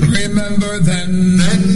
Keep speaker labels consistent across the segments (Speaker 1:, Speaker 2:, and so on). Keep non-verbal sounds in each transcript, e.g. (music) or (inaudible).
Speaker 1: Remember then, then,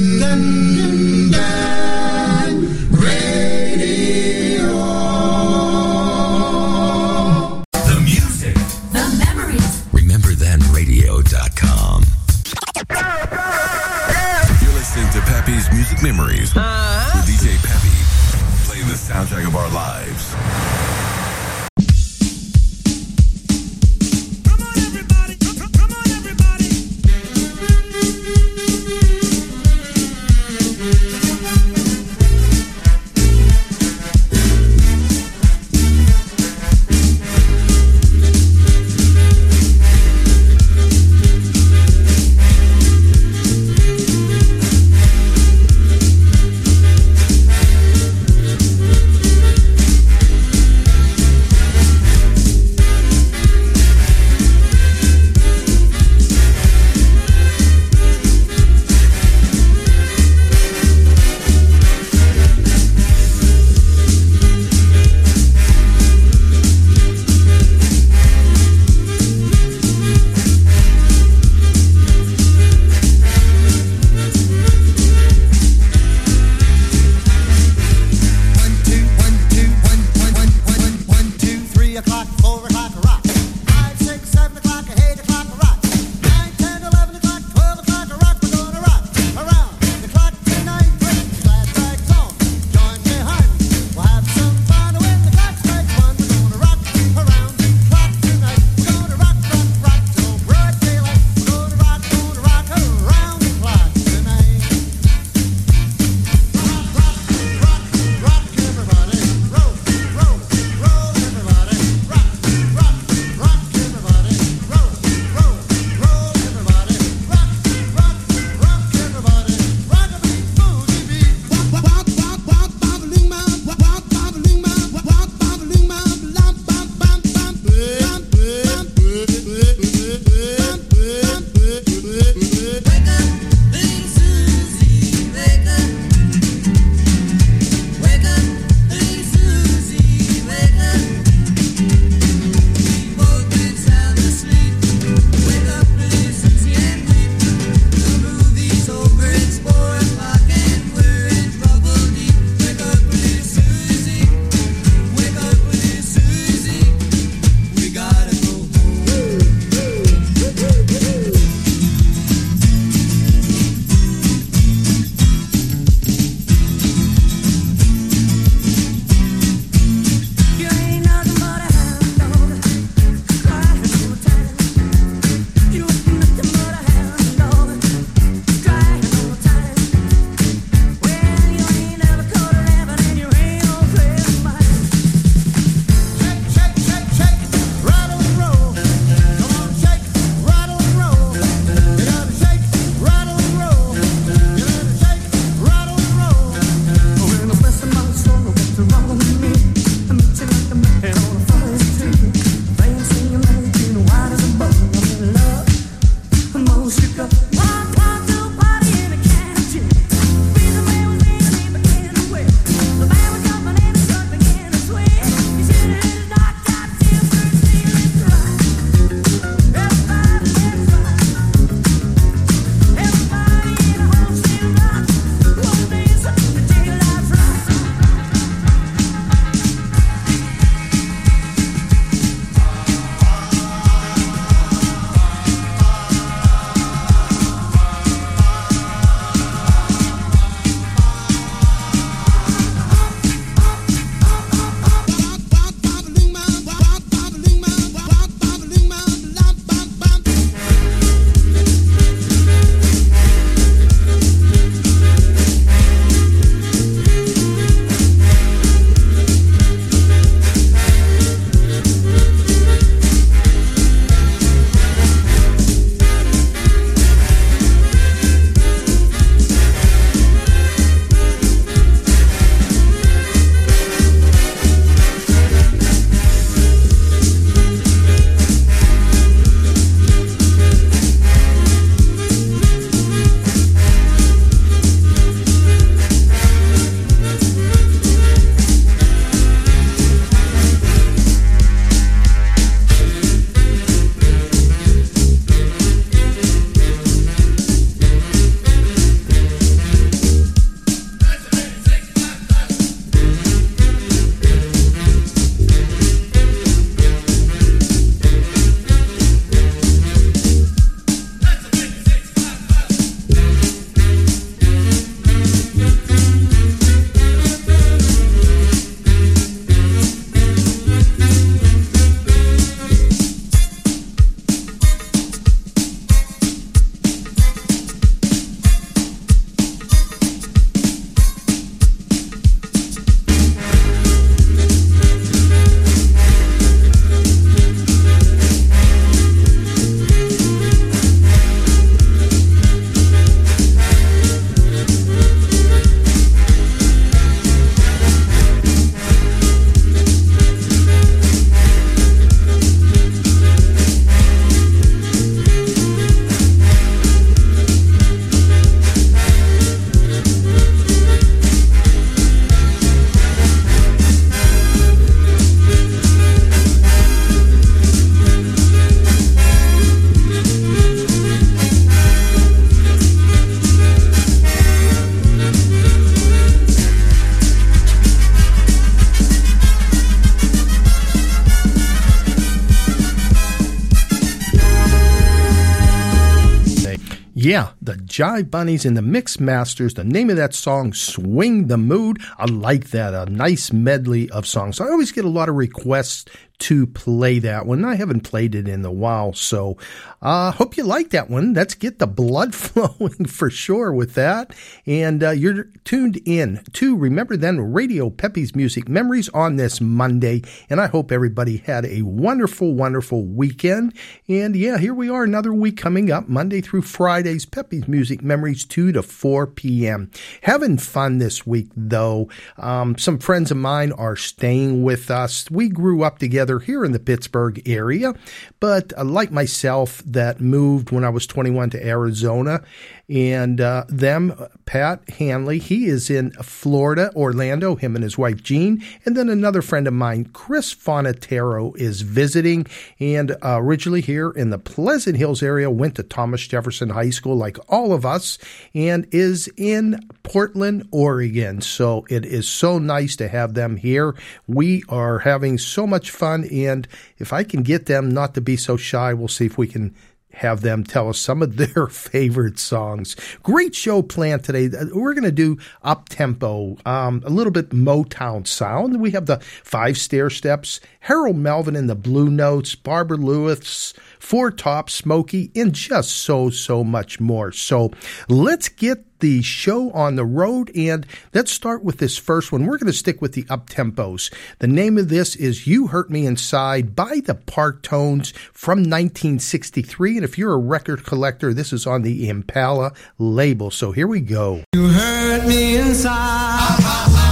Speaker 2: Jive Bunnies and the Mix Masters. The name of that song, Swing the Mood. I like that. A nice medley of songs. I always get a lot of requests to play that one. I haven't played it in a while, so uh, hope you like that one. Let's get the blood (laughs) flowing for sure with that. And uh, you're tuned in to Remember Then Radio Pepe's Music Memories on this Monday. And I hope everybody had a wonderful, wonderful weekend. And yeah, here we are, another week coming up, Monday through Fridays, Pepe's Music Memories, 2 to 4 p.m. Having fun this week, though. Um, some friends of mine are staying with us. We grew up together here in the Pittsburgh area, but uh, like myself, that moved when I was 21 to Arizona and uh, them, Pat Hanley, he is in Florida, Orlando, him and his wife Jean, and then another friend of mine, Chris Fonatero, is visiting, and uh, originally here in the Pleasant Hills area, went to Thomas Jefferson High School, like all of us, and is in Portland, Oregon. So it is so nice to have them here. We are having so much fun, and if I can get them not to be so shy, we'll see if we can have them tell us some of (laughs) their favorite songs. Great show planned today. We're going to do up tempo, um, a little bit Motown sound. We have the five Stairsteps, Harold Melvin and the Blue Notes, Barbara Lewis, Four Top, Smokey, and just so, so much more. So let's get the show on the road and let's start with this first one. We're going to stick with the up tempos. The name of this is You Hurt Me Inside by the Partones from 1963. And if you're a record collector, this is on the Impala label. So here we go.
Speaker 3: You hurt me inside.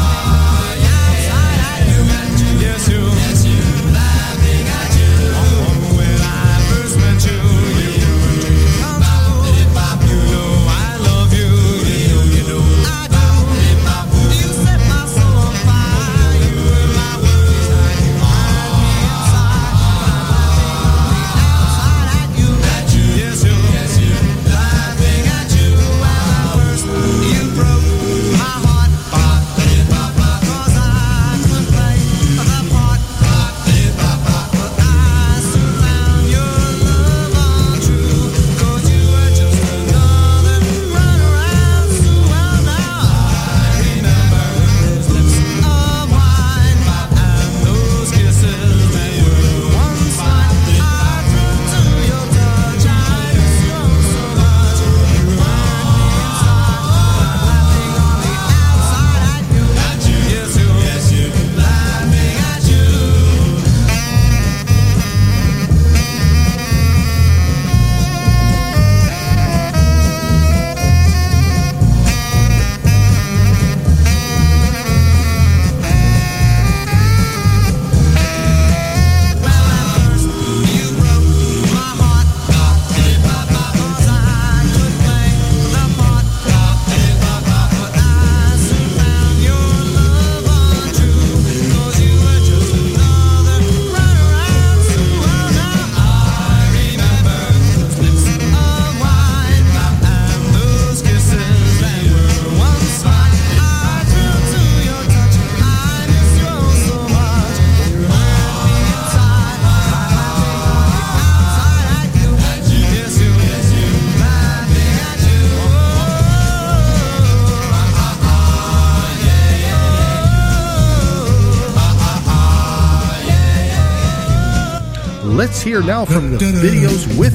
Speaker 3: Now
Speaker 2: from the videos with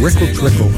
Speaker 2: Trickle Trickle.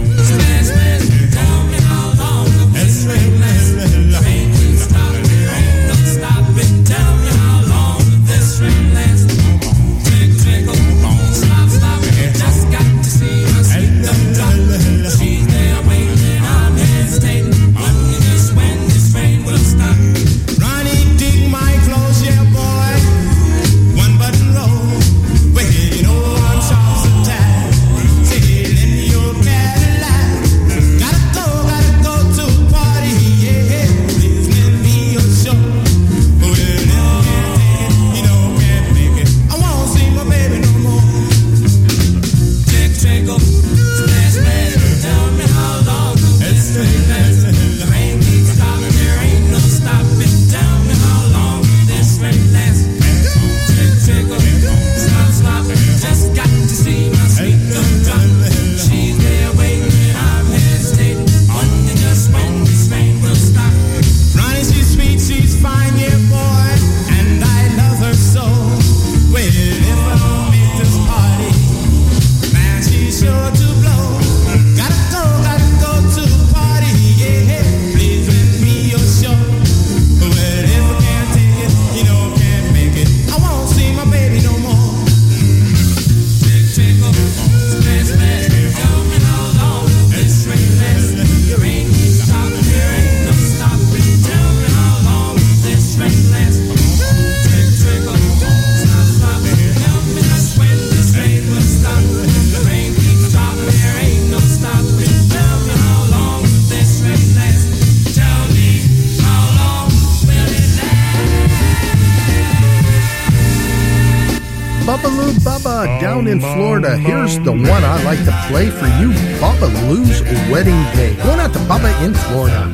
Speaker 2: Florida. Here's the one I like to play for you Baba Lou's Wedding Day. Going out to Baba in Florida.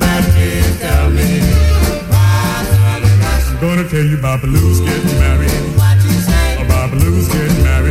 Speaker 4: I'm gonna tell you Babalu's getting married. Babalu's getting married.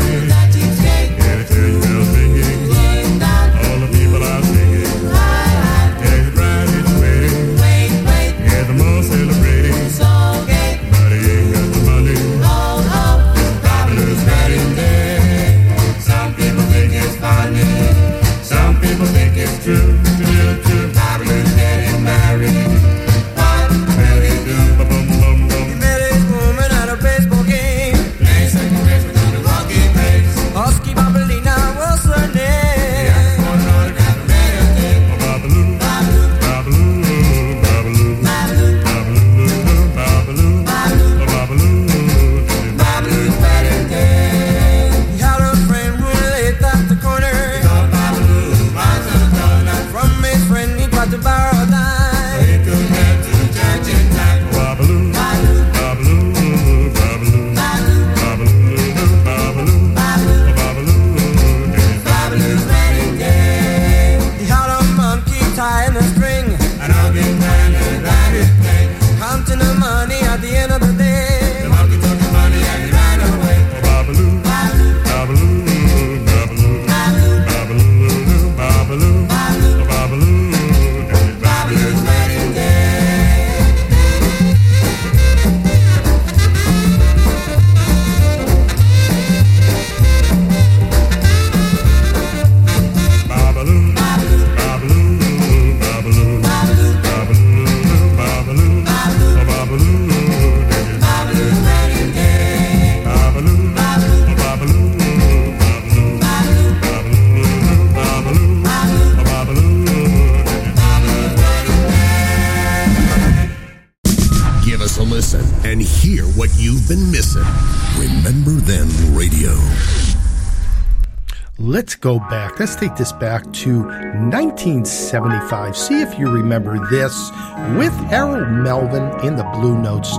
Speaker 2: go back. Let's take this back to 1975. See if you remember this with Harold Melvin in the Blue Notes.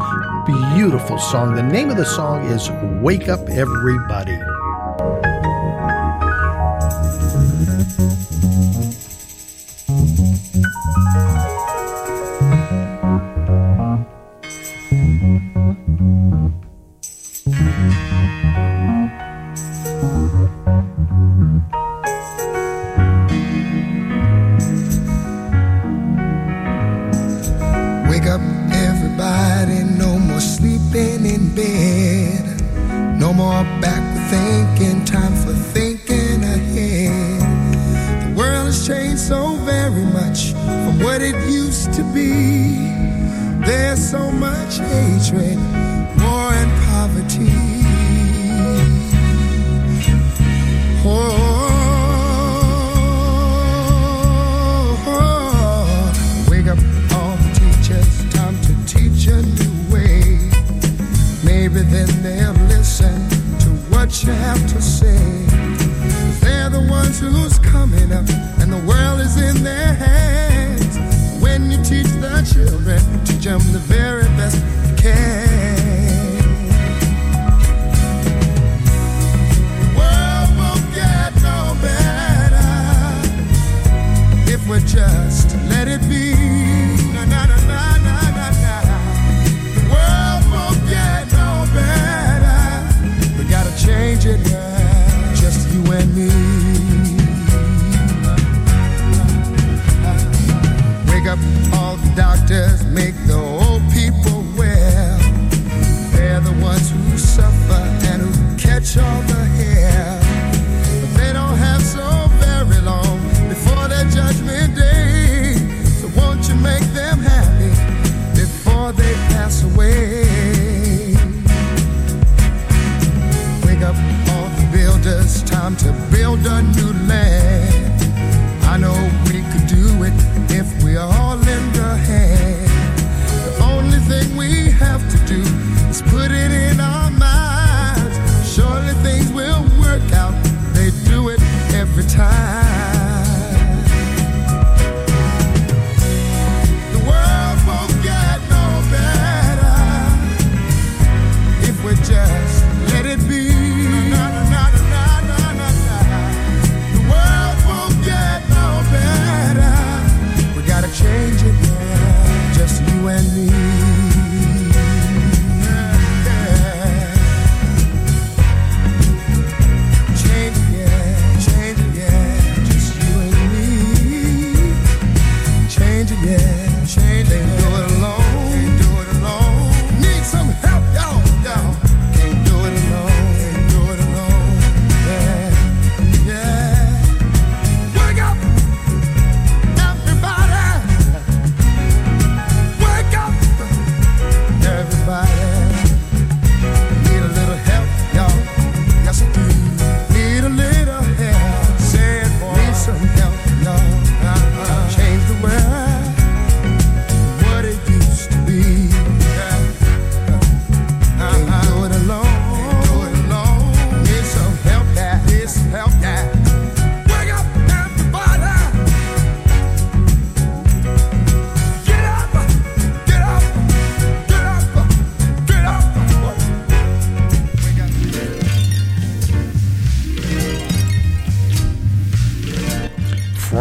Speaker 2: Beautiful song. The name of the song is Wake Up Everybody.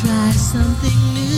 Speaker 5: try something new.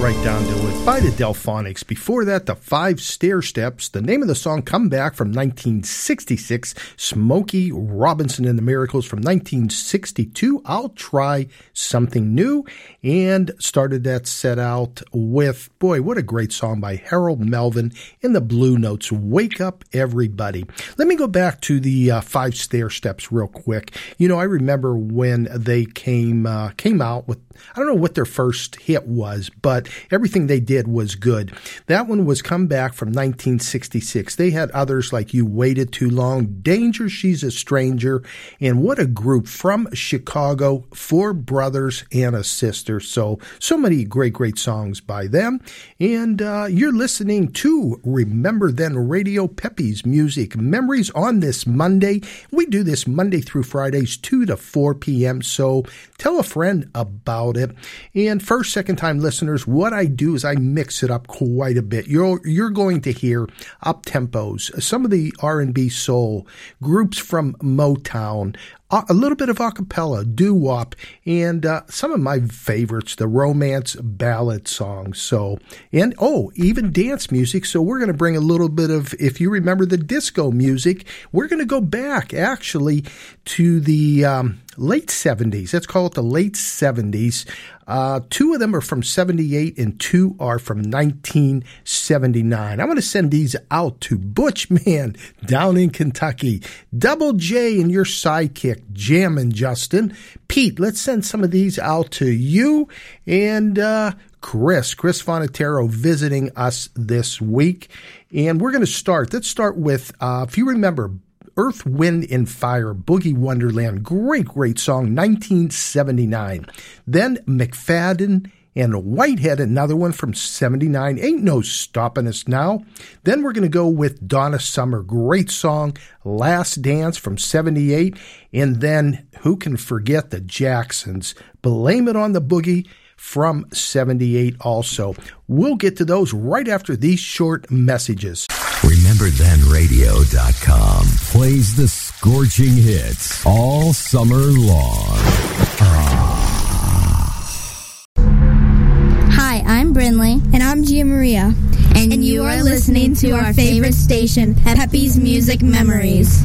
Speaker 2: Right down to it, by the Delphonics. Before that, the Five Stairsteps. The name of the song, Come Back from 1966. Smokey Robinson and the Miracles from 1962. I'll try something new. And started that set out with, boy, what a great song by Harold Melvin in the Blue Notes. Wake up, everybody. Let me go back to the uh, Five Stairsteps real quick. You know, I remember when they came uh, came out with I don't know what their first hit was, but everything they did was good. That one was come back from 1966. They had others like You Waited Too Long, Danger, She's a Stranger, and what a group from Chicago, four brothers and a sister. So, so many great, great songs by them. And uh, you're listening to Remember Then Radio Pepe's Music Memories on this Monday. We do this Monday through Fridays, 2 to 4 p.m. So tell a friend about it. And first, second time listeners, what I do is I mix it up quite a bit. You're you're going to hear up tempos, some of the R and B soul groups from Motown, a little bit of acapella, doo wop, and uh, some of my favorites, the romance ballad songs. So, and oh, even dance music. So, we're going to bring a little bit of, if you remember the disco music, we're going to go back actually to the um, late 70s. Let's call it the late 70s. Uh, two of them are from 78 and two are from 1979. I'm going to send these out to Butch Man down in Kentucky. Double J and your sidekick, Jammin' Justin. Pete, let's send some of these out to you and uh, Chris, Chris Fonatero visiting us this week. And we're going to start. Let's start with, uh, if you remember, Earth, Wind, and Fire, Boogie Wonderland. Great, great song, 1979. Then McFadden and Whitehead, another one from 79. Ain't no stopping us now. Then we're going to go with Donna Summer. Great song, Last Dance from 78. And then who can forget the Jacksons? Blame It on the Boogie from 78 also. We'll get to those right after these short messages.
Speaker 6: RememberThenRadio.com plays the scorching hits all summer long.
Speaker 7: Hi, I'm Brinley.
Speaker 8: And I'm Gia Maria.
Speaker 7: And, you are listening to our favorite station, Pepe's Music Memories.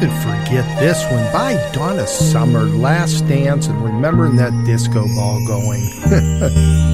Speaker 9: could forget this one by Donna Summer, Last Dance, and remembering that disco ball going. (laughs)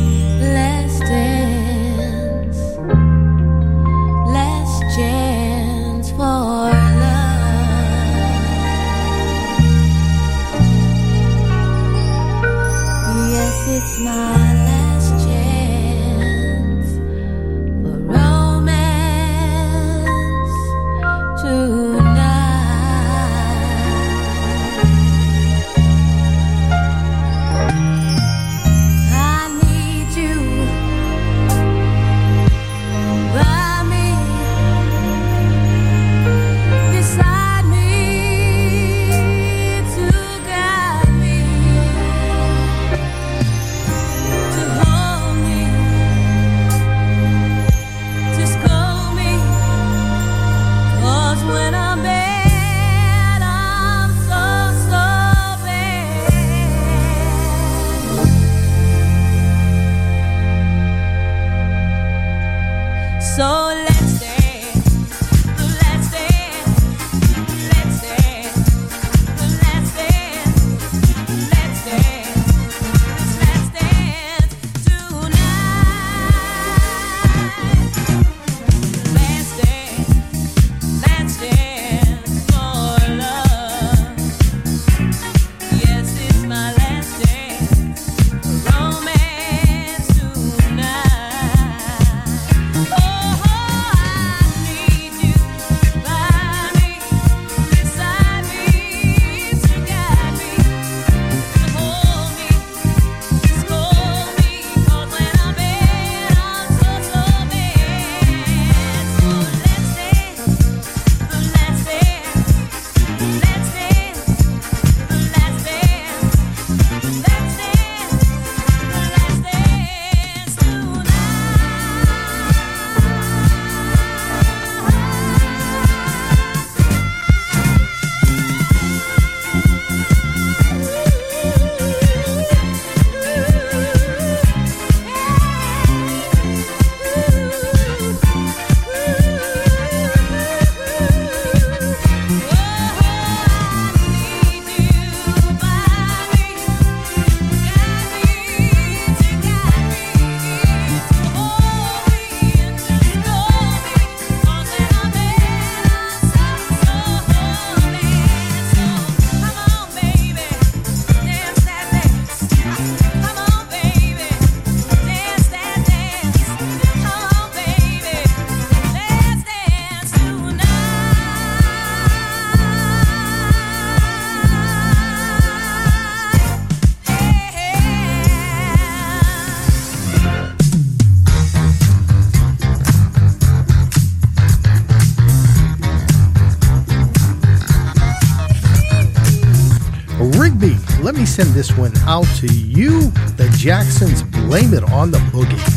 Speaker 9: send this one out to you. The Jacksons blame it on the boogie.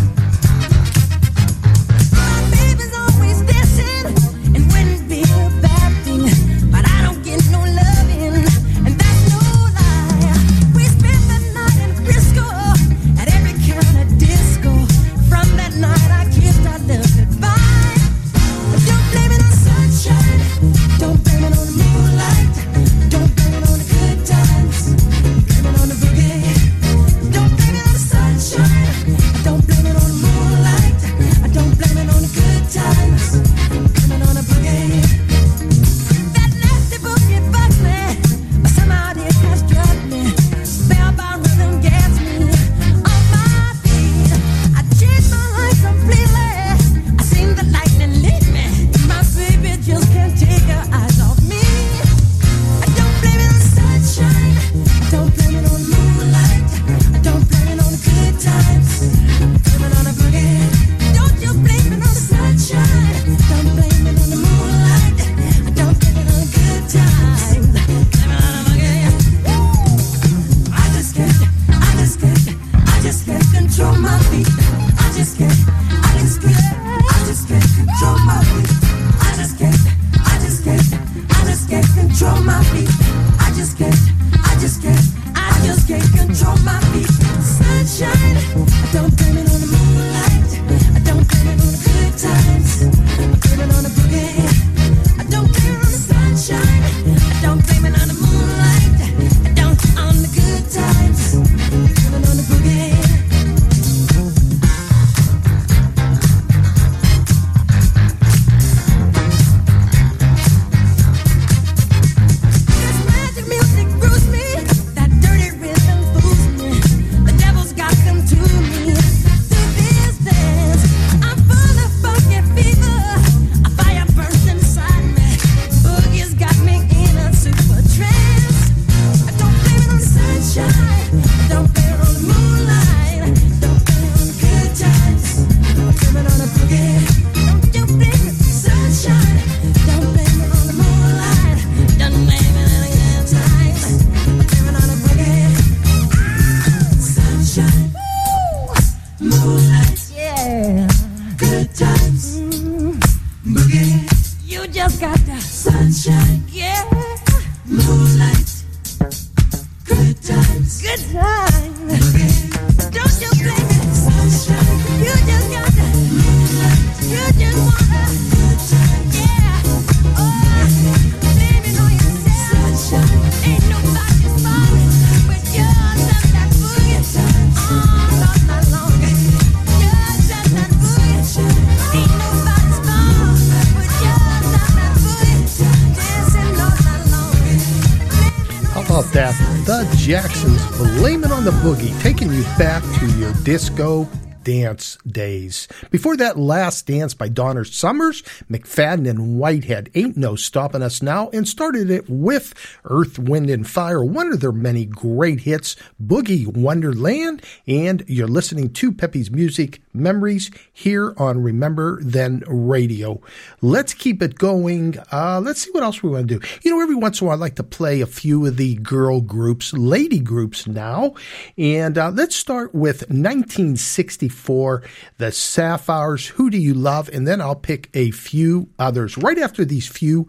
Speaker 2: disco Dance
Speaker 9: days. Before that, Last Dance by Donna Summers, McFadden, and Whitehead. Ain't No Stopping Us Now, and started it with Earth, Wind, and Fire, one of their many great hits, Boogie Wonderland. And you're listening to Peppy's Music Memories here on Remember Then Radio. Let's keep it going. Uh, let's see what else we want to do. You know, every once in a while, I like to play a few of the girl groups, lady groups now. And uh, let's start with 1964 for the Sapphires. Who do you love? And then I'll pick a few others right after these few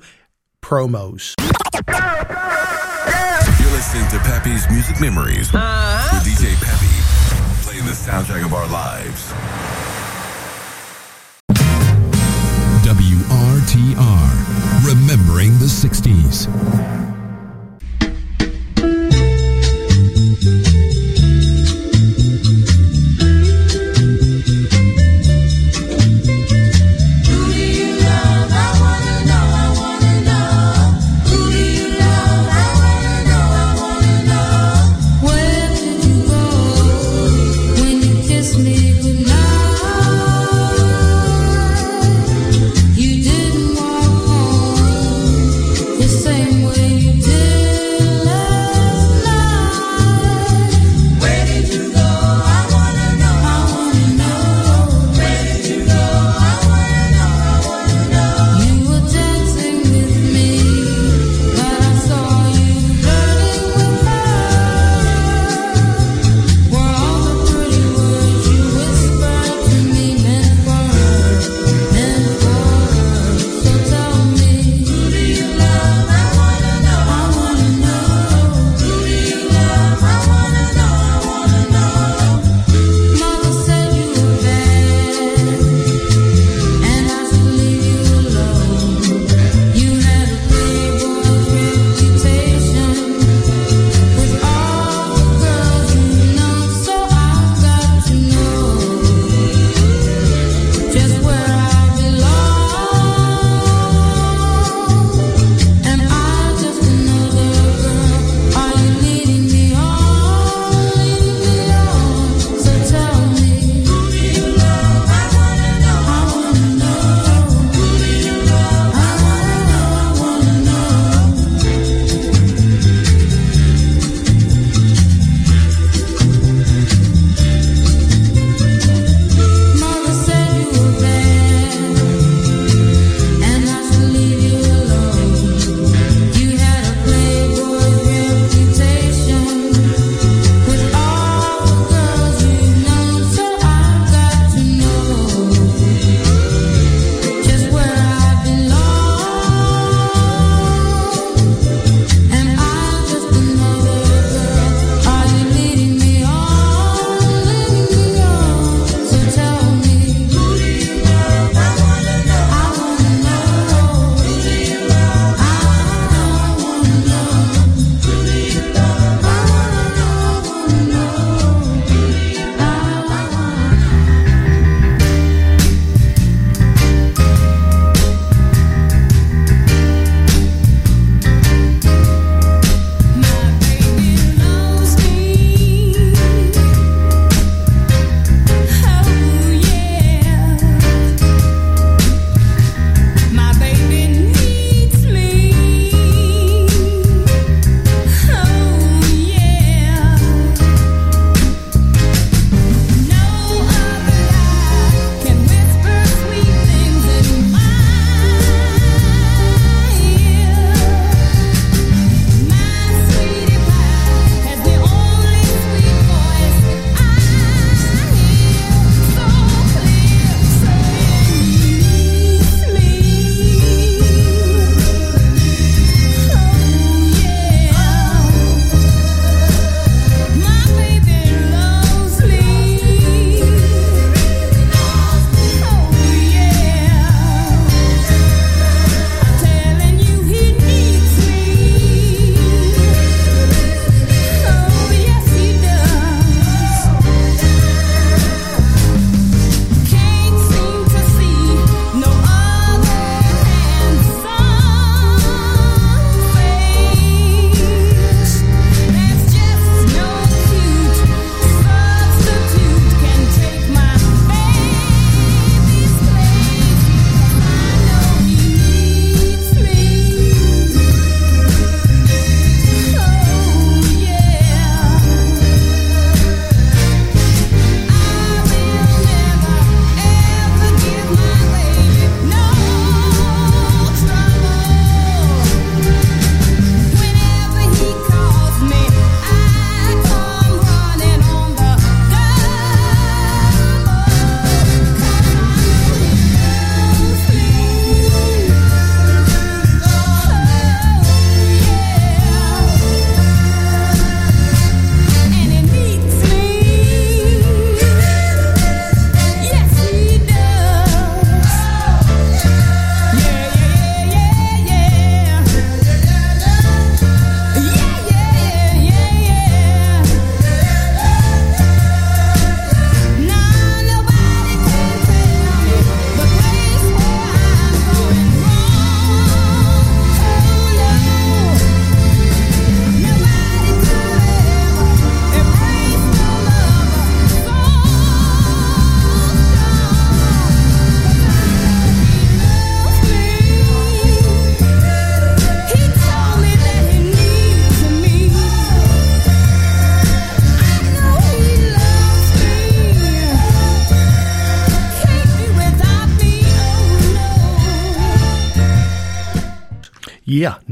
Speaker 9: promos.
Speaker 10: You're listening to Peppy's Music Memories uh-huh. with DJ Peppy playing the soundtrack of our lives.
Speaker 6: WRTR, remembering the 60s.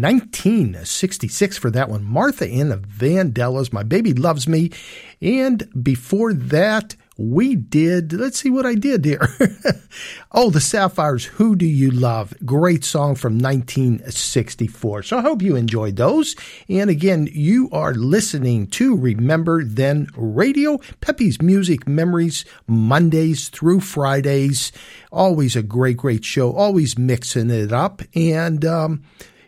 Speaker 2: 1966 for that one. Martha and the Vandellas, My Baby Loves Me. And before that, we did, let's see what I did here. (laughs) oh, the Sapphires, Who Do You Love? Great song from 1964. So I hope you enjoyed those. And again, you are listening to Remember Then Radio, Pepe's Music Memories, Mondays through Fridays. Always a great, great show, always mixing it up. And, um,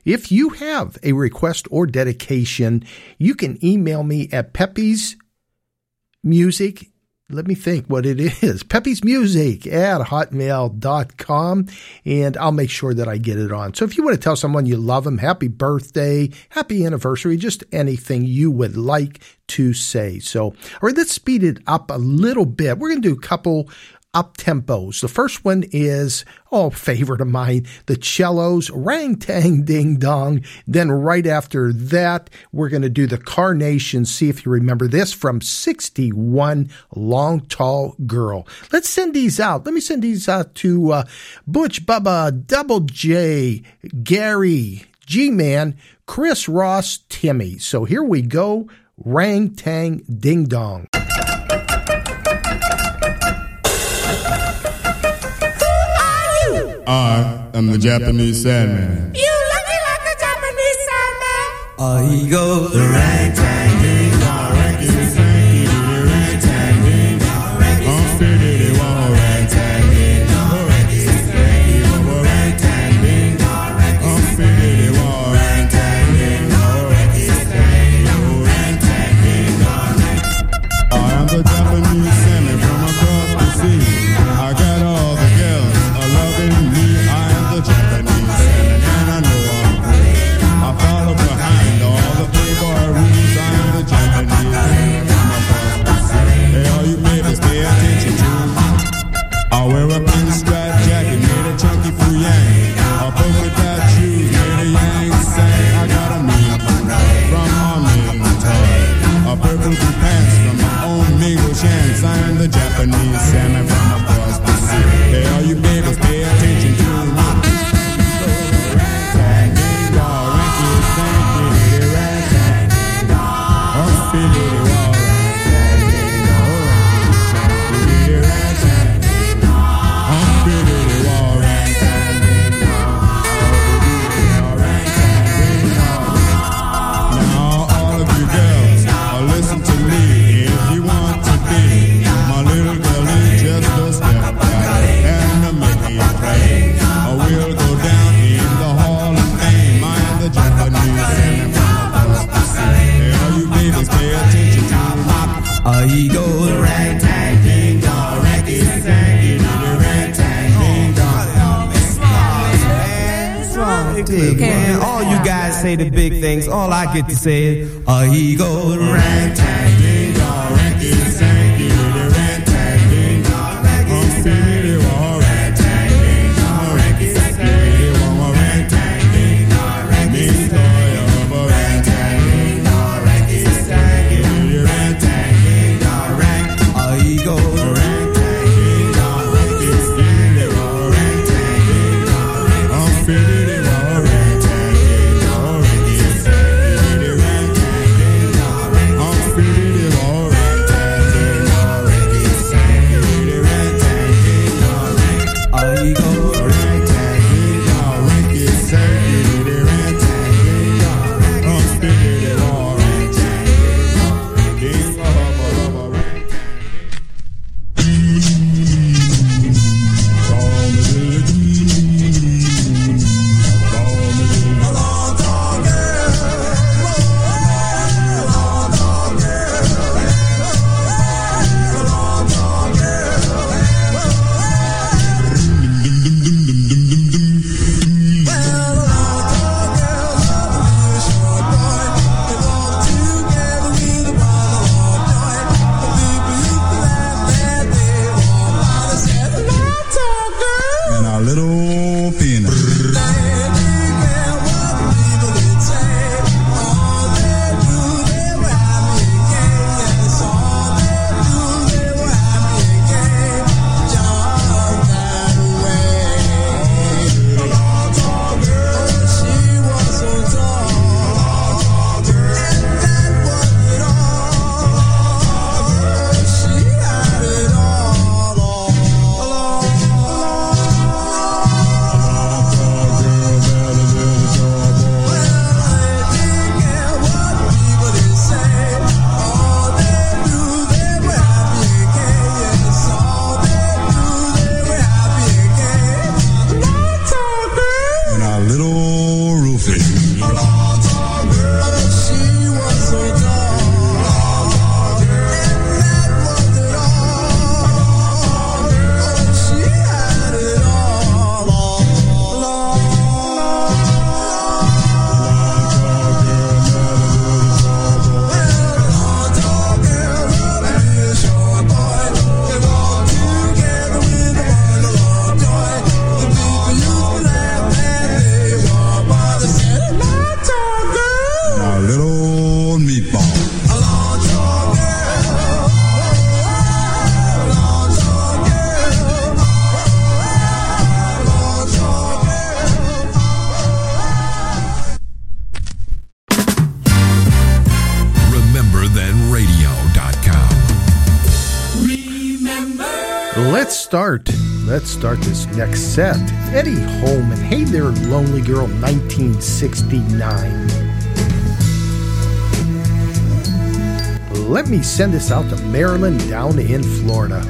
Speaker 2: if you have a request or dedication, you can email me at Pepe's Music let me think what it is. (laughs) Pepe's Music at hotmail.com. And I'll make sure that I get it on. So if you want to tell someone you love them, happy birthday, happy anniversary, just anything you would like to say. So, all right, let's speed it up a little bit. We're going to do a couple up tempos. The first one is, oh, favorite of mine, the cellos, rang tang ding dong. Then right after that, we're going to do the carnation. See if you remember this from 61, Long Tall Girl. Let's send these out. Let me send these out to uh, Butch, Bubba, Double J, Gary, G Man, Chris Ross, Timmy. So here we go. Rang tang ding dong.
Speaker 8: I am the Japanese Sandman.
Speaker 5: You lucky like a Japanese Sandman.
Speaker 11: Oh, he goes the rang
Speaker 8: All I uh,
Speaker 12: start. Let's start this next set. Eddie Holman, Hey There, Lonely Girl, 1969. Let me send this out to Maryland down in Florida.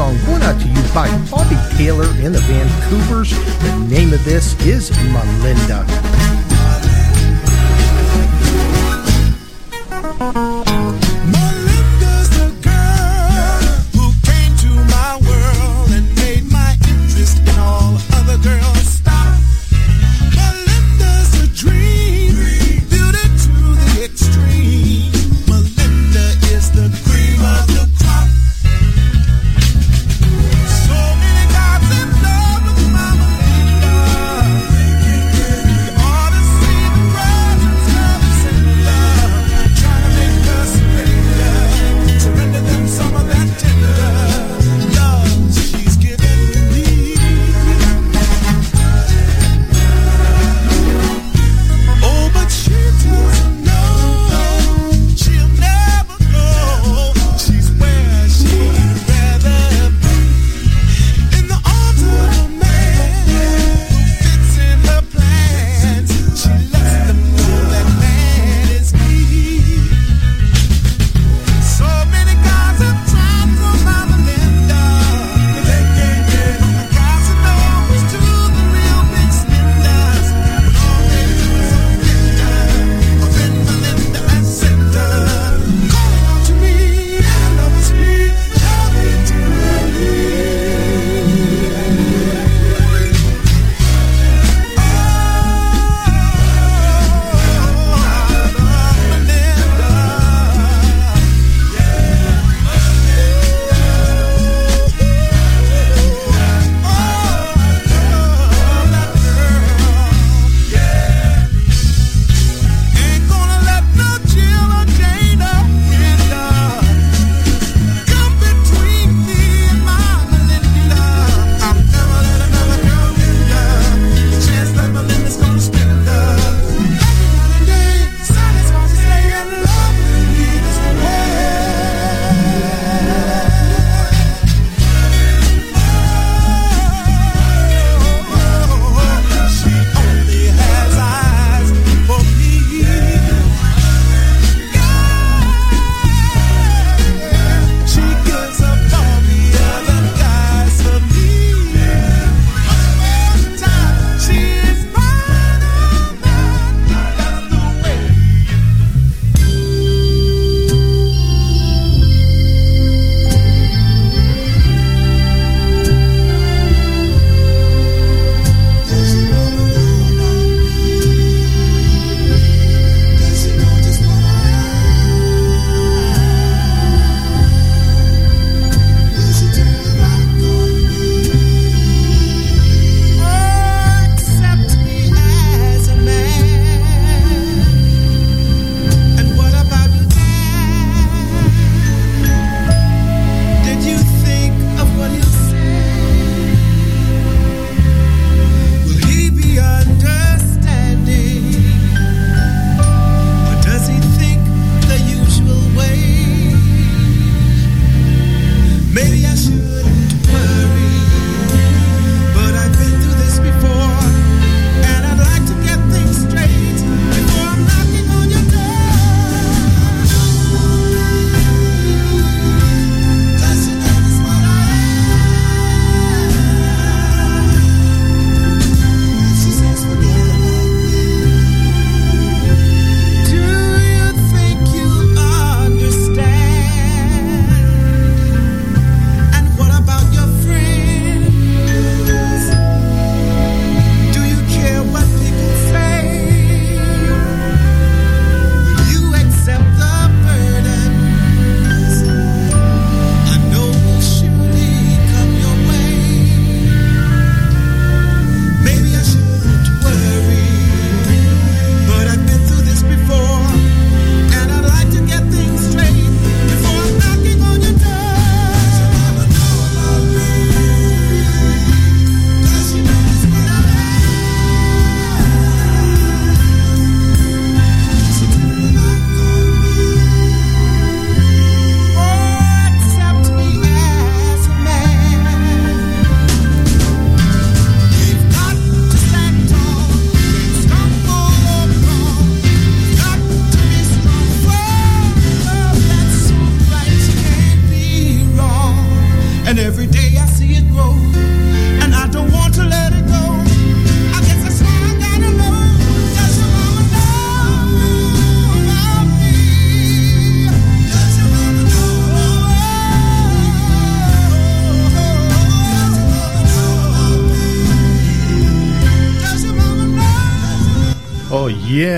Speaker 12: A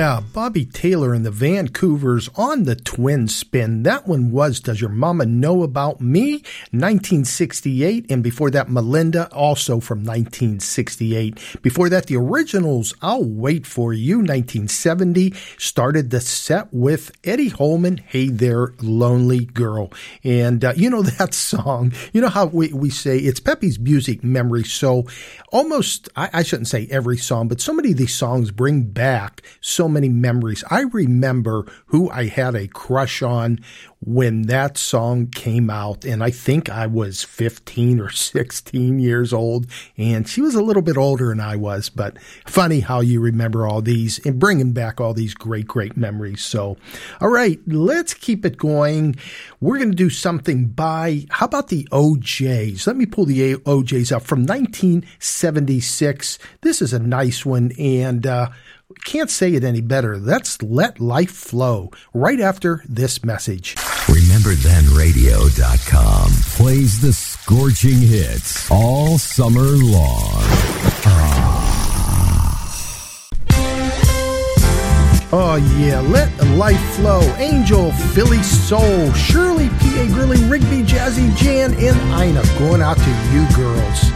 Speaker 2: Yeah, Bobby Taylor and the Vancouvers on the twin spin. That one was Does Your Mama Know About Me? 1968. And before that, Melinda, also from 1968. Before that, the originals, I'll Wait For You, 1970. Started the set with Eddie Holman, Hey There, Lonely Girl. And uh, you know (laughs) that song, you know how we, we say it's Pepe's music memory. So almost, I, I shouldn't say every song, but so many of these songs bring back so many memories. I remember who I had a crush on when that song came out, and I think I was 15 or 16 years old, and she was a little bit older than I was, but funny how you remember all these and bringing back all these great, great memories. So, all right, let's keep it going. We're going to do something by, how about the O'Jays? Let me pull the O'Jays up from 1976. This is a nice one, and, uh, can't say it any better. Let's let life flow right after this message.
Speaker 13: RememberThenRadio.com plays the scorching hits all summer long. Ah.
Speaker 2: Oh yeah, let life flow. Angel, Philly Soul, Shirley, P.A. Grilling, Rigby, Jazzy Jan, and Ina going out to you girls.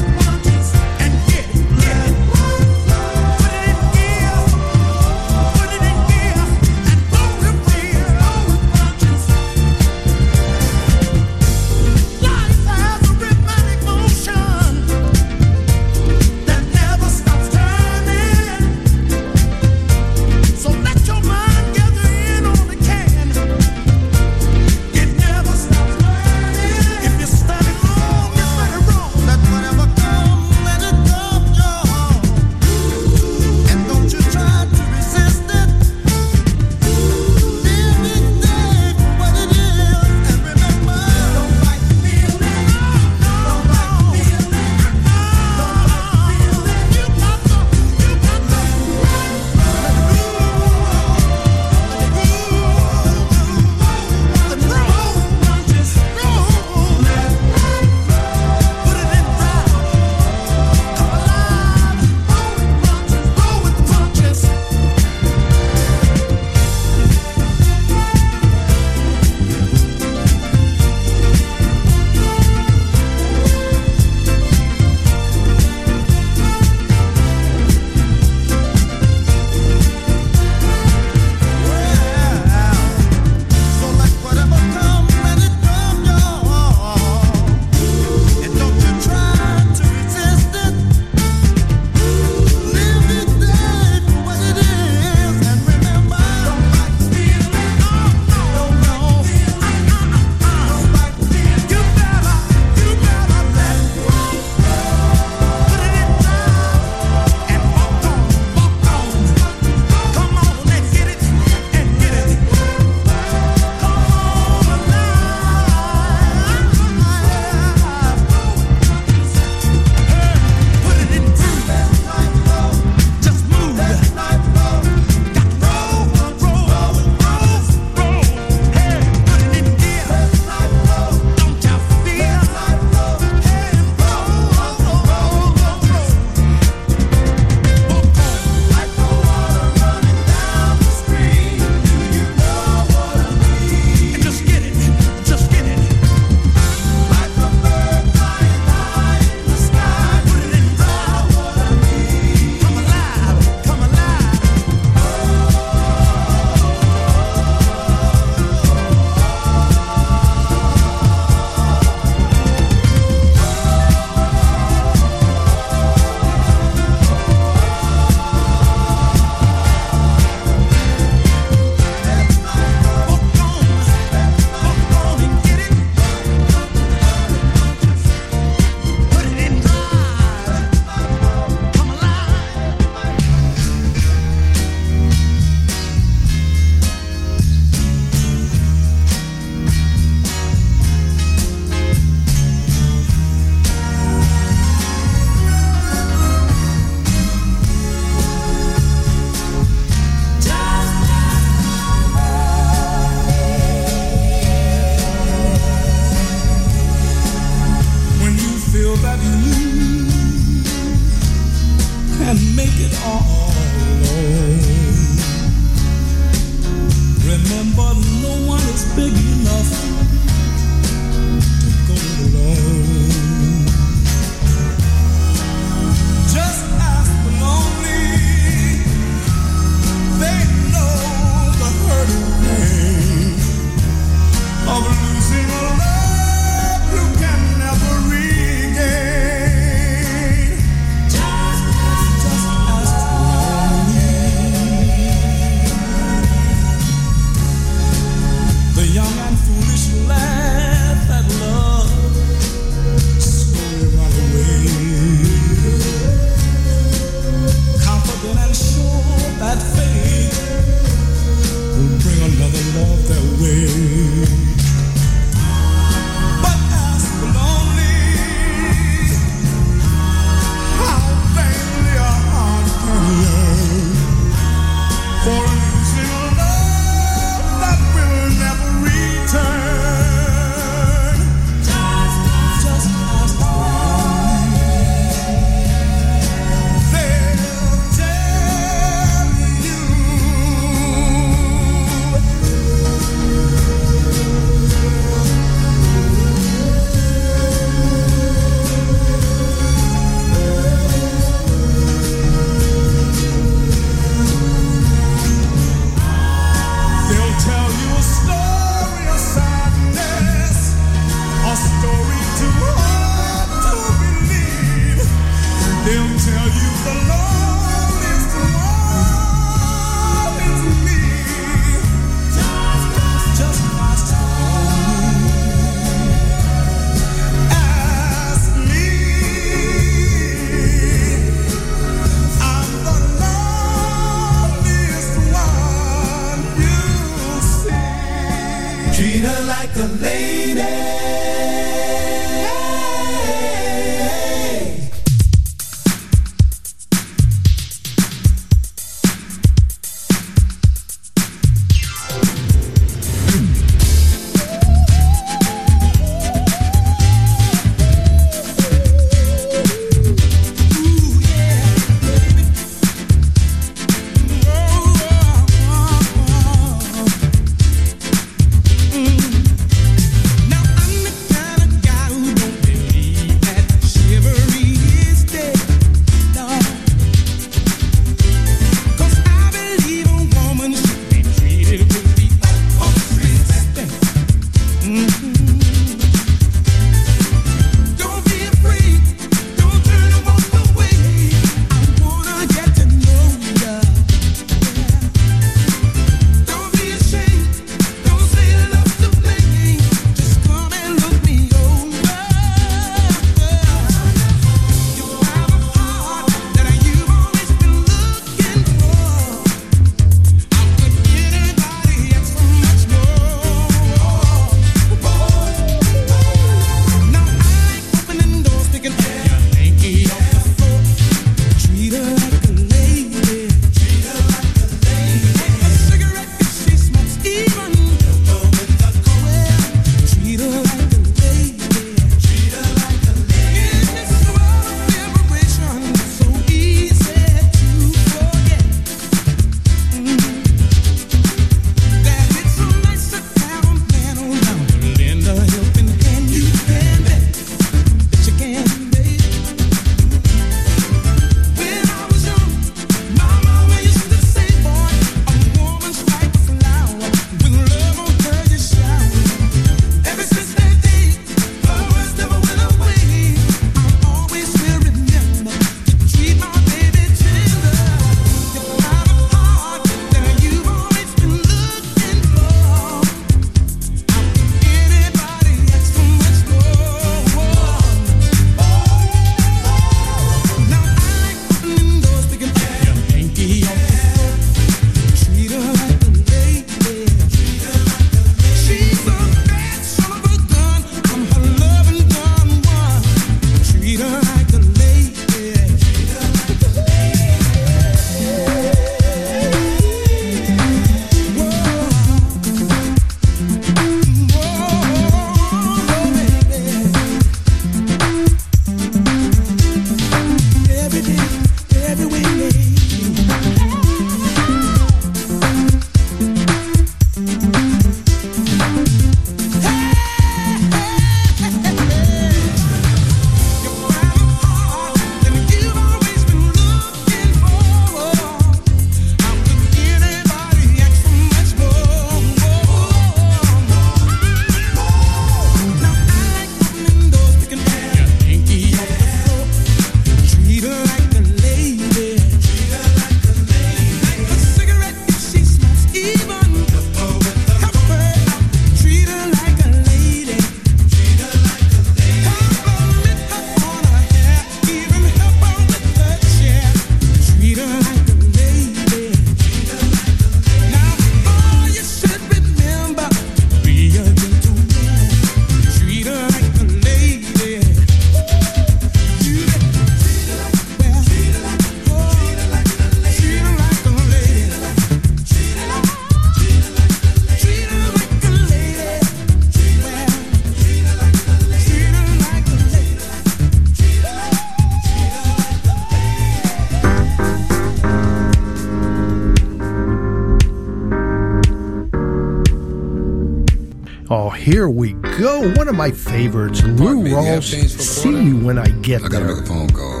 Speaker 2: Here we go. One of my favorites, Lou
Speaker 14: me,
Speaker 2: Rawls.
Speaker 14: change for a
Speaker 2: See
Speaker 14: quarter?
Speaker 2: you when I get
Speaker 14: I gotta
Speaker 2: there.
Speaker 14: make a phone call.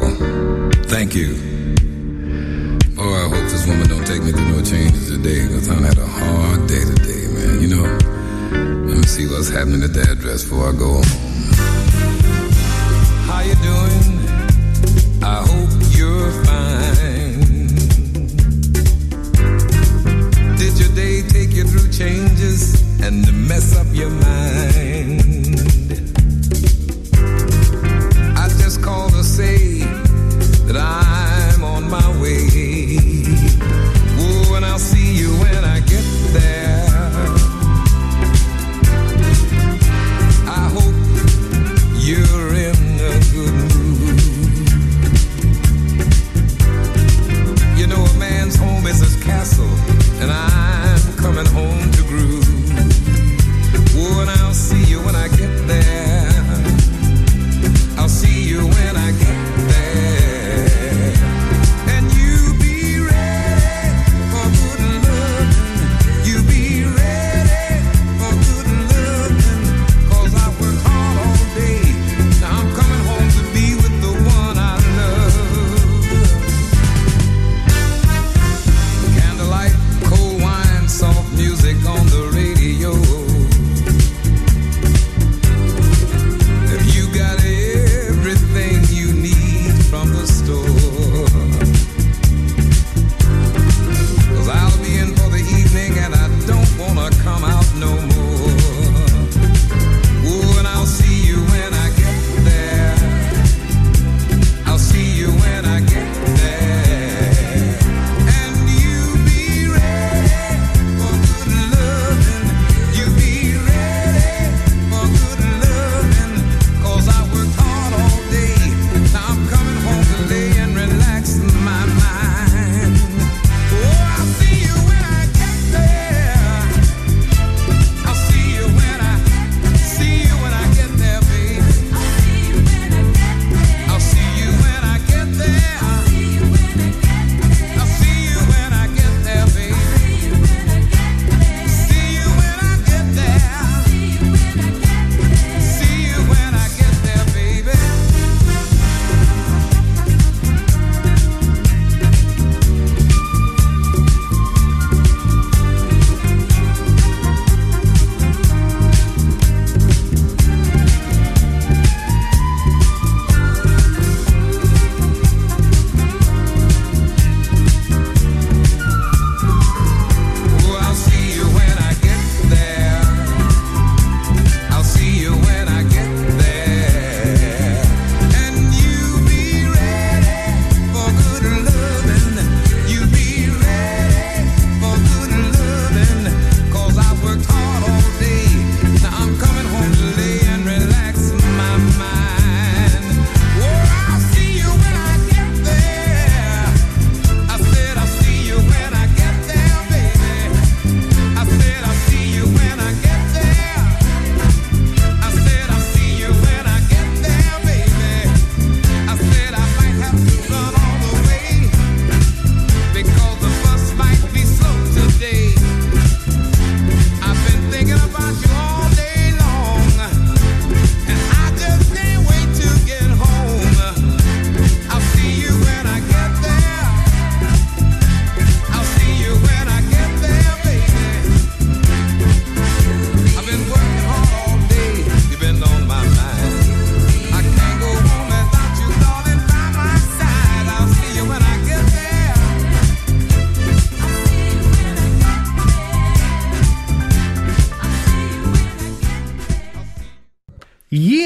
Speaker 14: Thank you. Oh, I hope this woman don't take me through no changes today, because I had a hard day today, man. You know, let me see what's happening at the address before I go home. And to mess up your mind?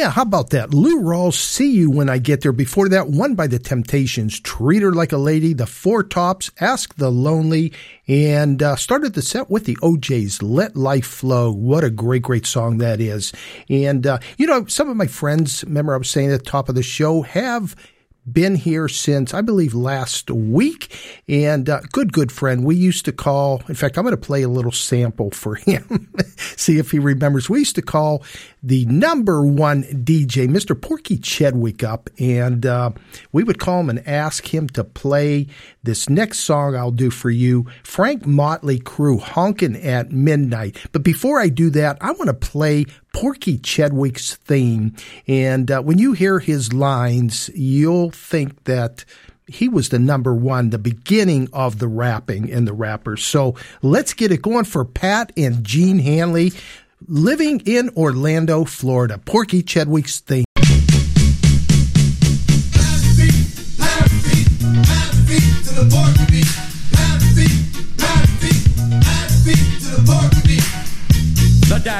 Speaker 2: Yeah, how about that? Lou Rawls, See You When I Get There. Before that, One by the Temptations, Treat Her Like a Lady, The Four Tops, Ask the Lonely, and uh, started the set with the O'Jays, Let Life Flow. What a great, great song that is. And, uh, you know, some of my friends, remember I was saying at the top of the show, have been here since I believe last week, and uh, good, good friend. We used to call. In fact, I'm going to play a little sample for him, (laughs) see if he remembers. We used to call the number one DJ, Mr. Porky Chedwick, up, and uh, we would call him and ask him to play this next song I'll do for you, Frank Motley Crew, "Honkin' at Midnight." But before I do that, I want to play Porky Chedwick's theme. And uh, when you hear his lines, you'll think that he was the number one, the beginning of the rapping and the rappers. So let's get it going for Pat and Gene Hanley, living in Orlando, Florida. Porky Chedwick's theme.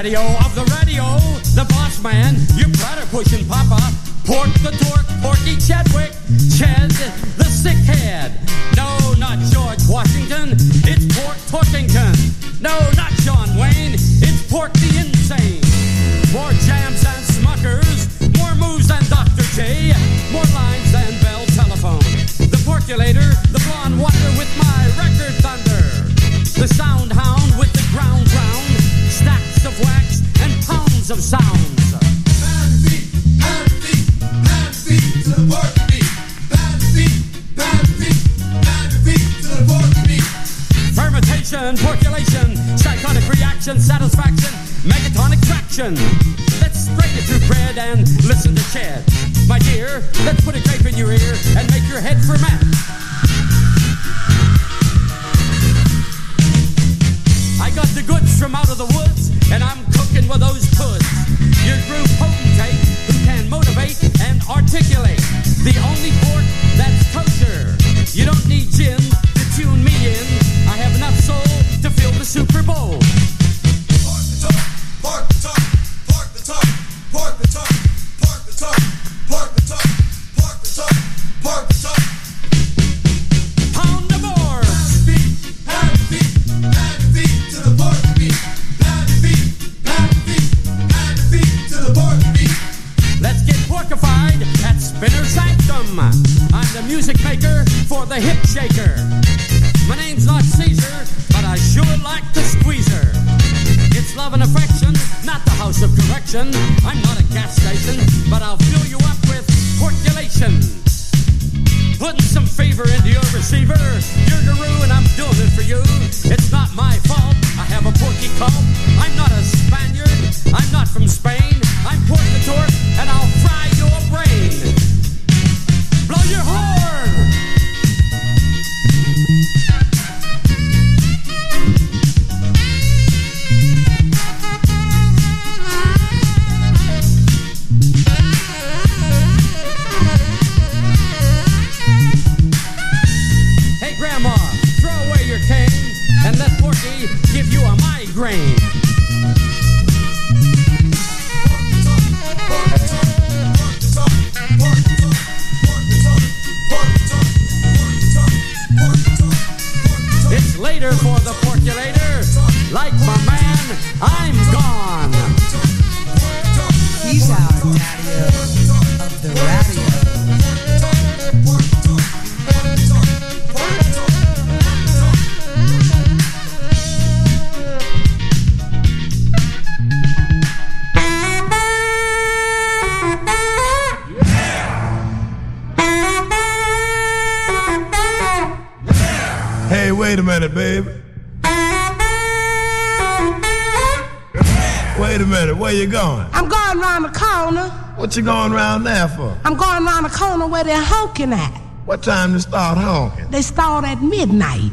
Speaker 15: Daddy-o of the radio, the boss man, you better pushing papa. Pork the torque, Porky Chadwick, Ched, the sick head. No, not George Washington, it's Pork Torkington. No, not
Speaker 16: honking at.
Speaker 17: What time to start honking?
Speaker 16: They start at midnight.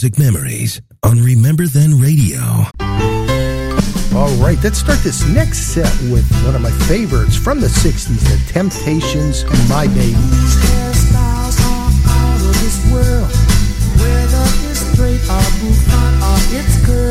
Speaker 18: Music Memories on Remember Then Radio.
Speaker 2: All right, let's start this next set with one of my favorites from the 60s, The Temptations, and My Baby.
Speaker 8: Hairstyles are out of this world. Whether it's straight or bouffant or it's curls,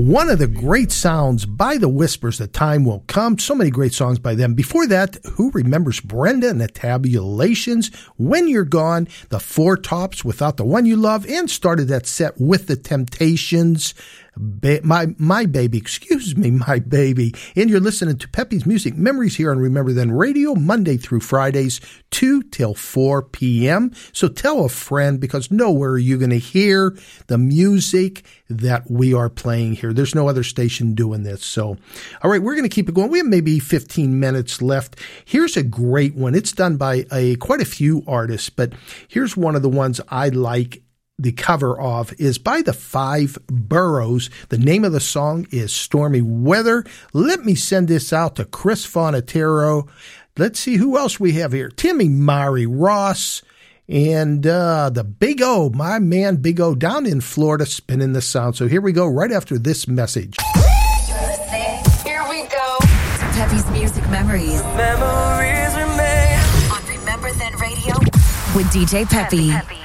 Speaker 2: One of the great sounds by the Whispers, The Time Will Come. So many great songs by them. Before that, who remembers Brenda and the Tabulations? When You're Gone, The Four Tops, Without the One You Love, and started that set with The Temptations. Ba- my my baby, excuse me, my baby. And you're listening to Peppy's Music Memories here on Remember Then Radio, Monday through Fridays, 2 till 4 p.m. So tell a friend because nowhere are you going to hear the music that we are playing here. There's no other station doing this. So, all right, we're going to keep it going. We have maybe 15 minutes left. Here's a great one. It's done by a quite a few artists, but here's one of the ones I like the cover of is by the Five Boroughs. The name of the song is Stormy Weather. Let me send this out to Chris Fonatero. Let's see who else we have here. Timmy Mari Ross and uh, the Big O, my man Big O down in Florida spinning the sound. So here we go right after this message.
Speaker 19: Here we go. Peppy's Music Memories. Memories remain. On Remember Then Radio with DJ Peppy.
Speaker 1: Don't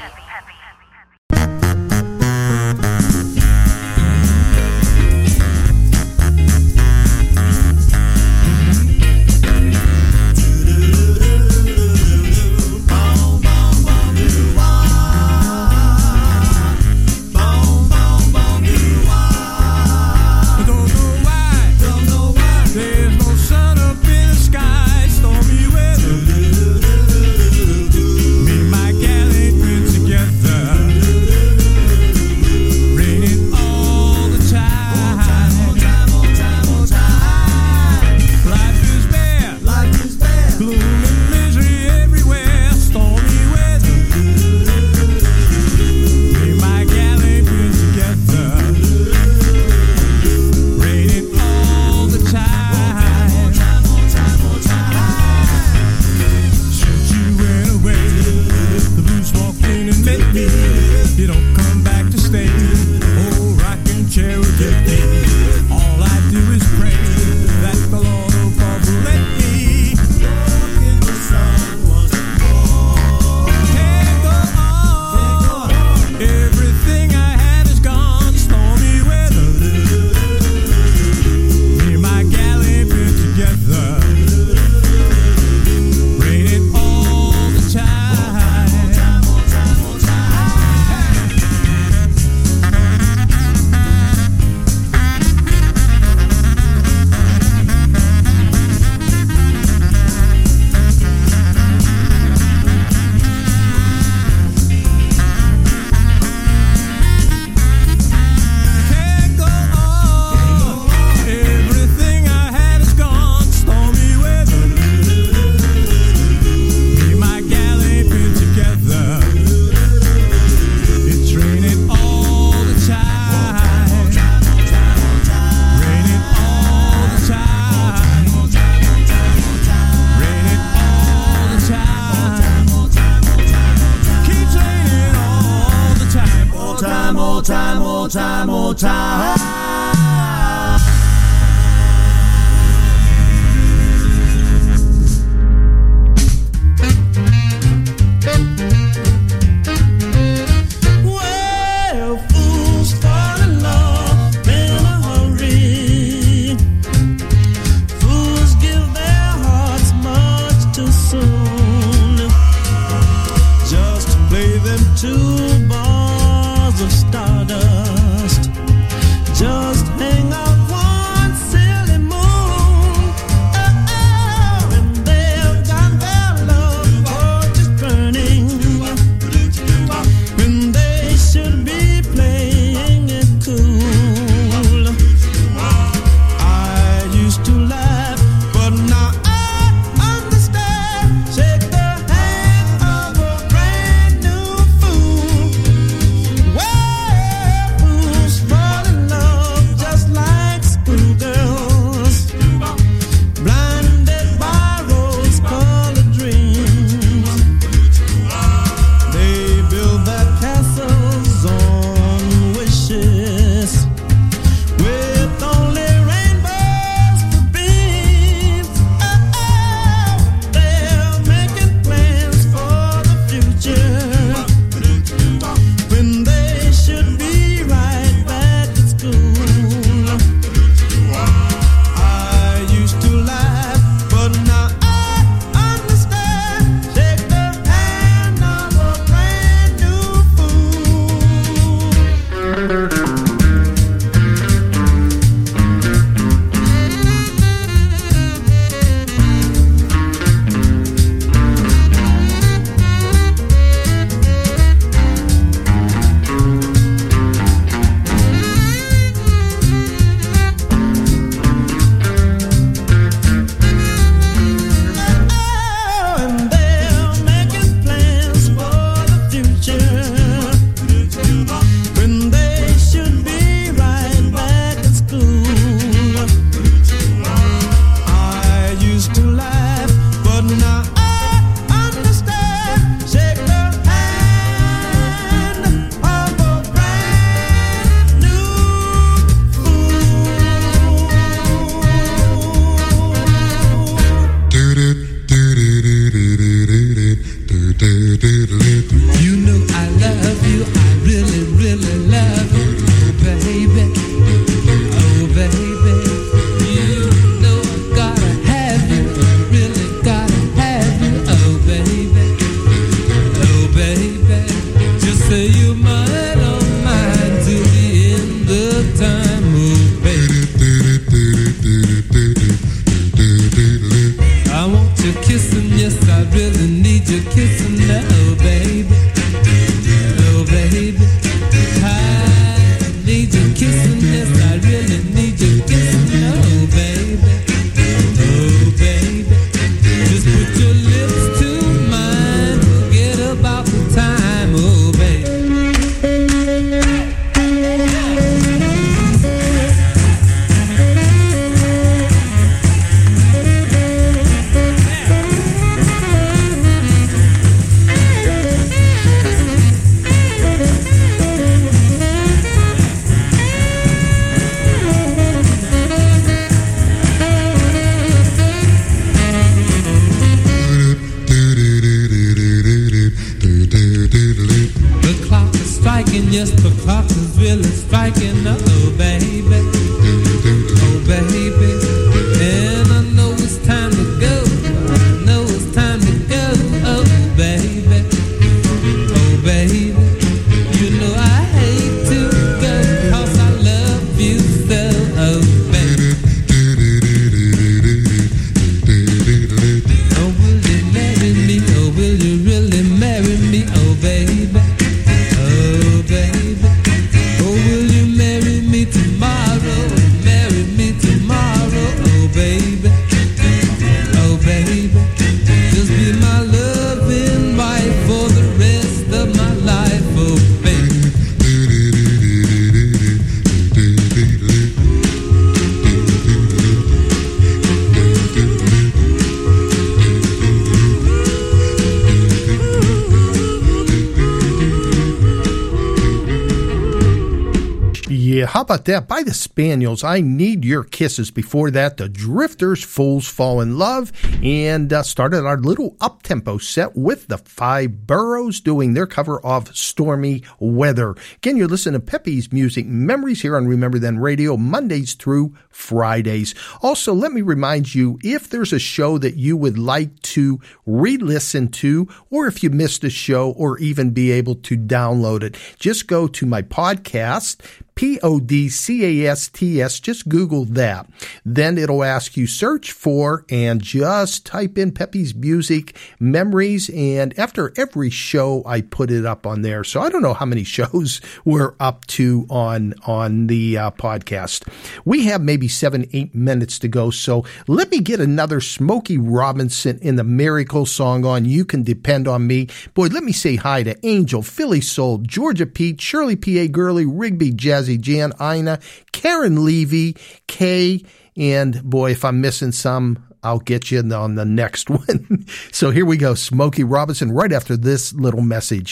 Speaker 1: that?
Speaker 2: By the Spaniels, I Need Your Kisses. Before that, the Drifters, Fools Fall in Love, and uh, started our little up tempo set with the Five Boroughs doing their cover of Stormy Weather. Again, you're listening to Peppy's Music Memories here on Remember Then Radio, Mondays through Fridays. Also, let me remind you if there's a show that you would like to re listen to, or if you missed a show, or even be able to download it, just go to my podcast. P O D C A S T S. Just Google that. Then it'll ask you search for and just type in Peppy's Music Memories. And after every show, I put it up on there. So I don't know how many (laughs) shows we're up to on, on the uh, podcast. We have maybe seven, eight minutes to go. So let me get another Smokey Robinson in the Miracle song on. You can depend on me. Boy, let me say hi to Angel, Philly Soul, Georgia Pete, Shirley P.A. Gurley, Rigby, Jazzy Jan, Ina, Karen Levy, Kay, and boy, if I'm missing some, I'll get you on the next (laughs) one. so here we go, Smokey Robinson, right after this little message.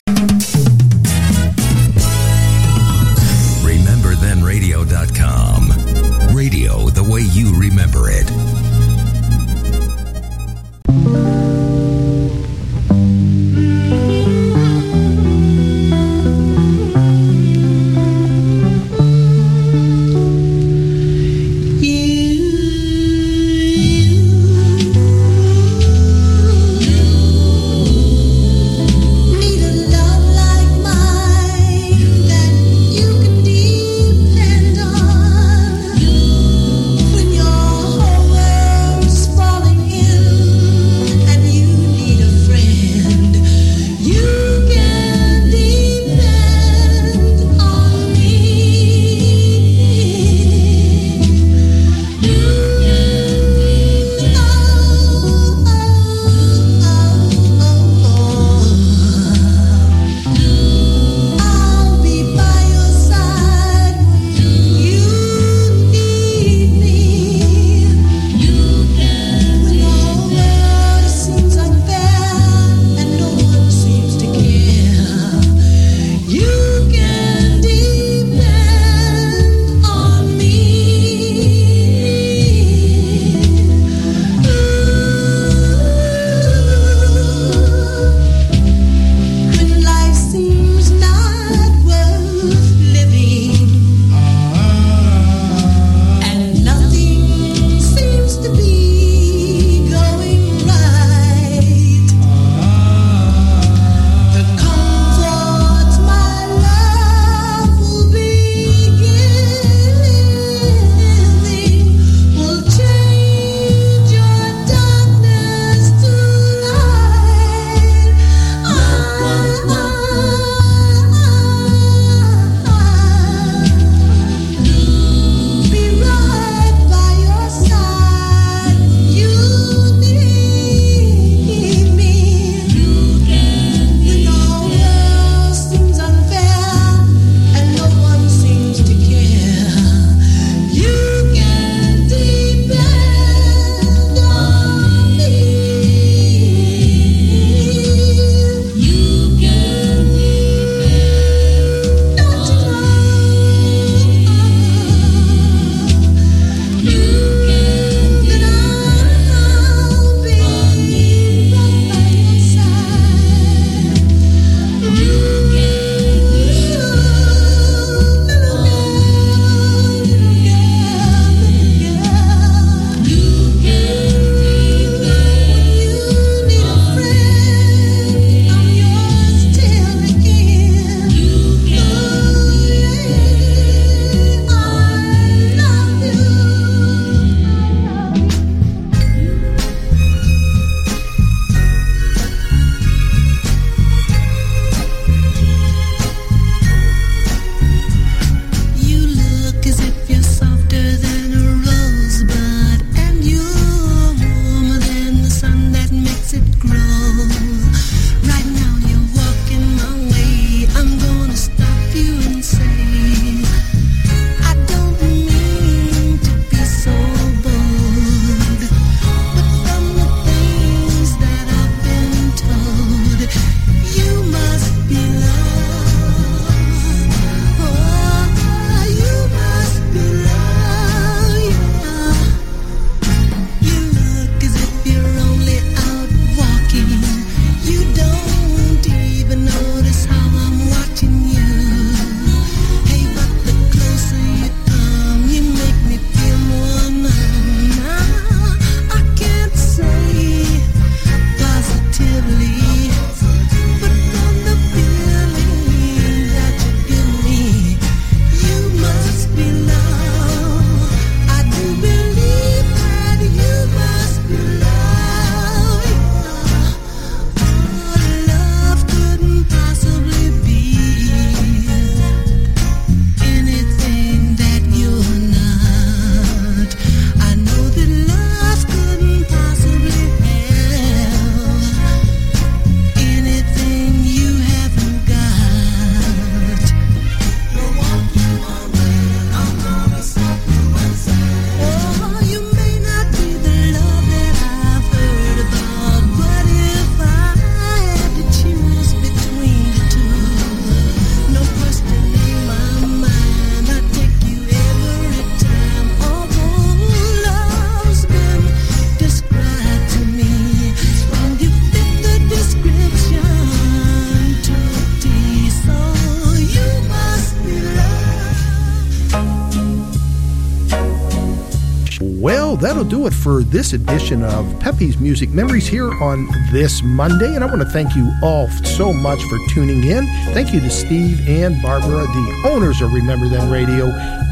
Speaker 13: It
Speaker 2: for this edition of Peppy's Music Memories here on this Monday. And I want to thank you all so much for tuning in. Thank you to Steve and Barbara, the owners of Remember Then Radio,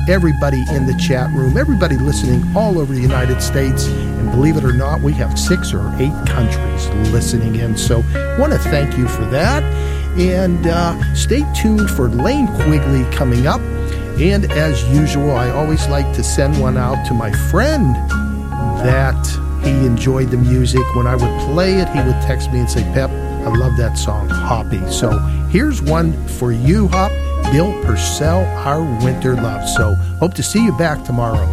Speaker 2: everybody in the chat room, everybody listening all over the United States. And believe it or not, we have six or eight countries listening in. So I want to thank you for that. And uh, stay tuned for Lane Quigley coming up. And as usual, I always like to send one out to my friend that he enjoyed the music. When I would play it, he would text me and say, Pep, I love that song, Hoppy. So here's one for you, Hop. Bill Pursell, Our Winter Love. So hope to see you back tomorrow.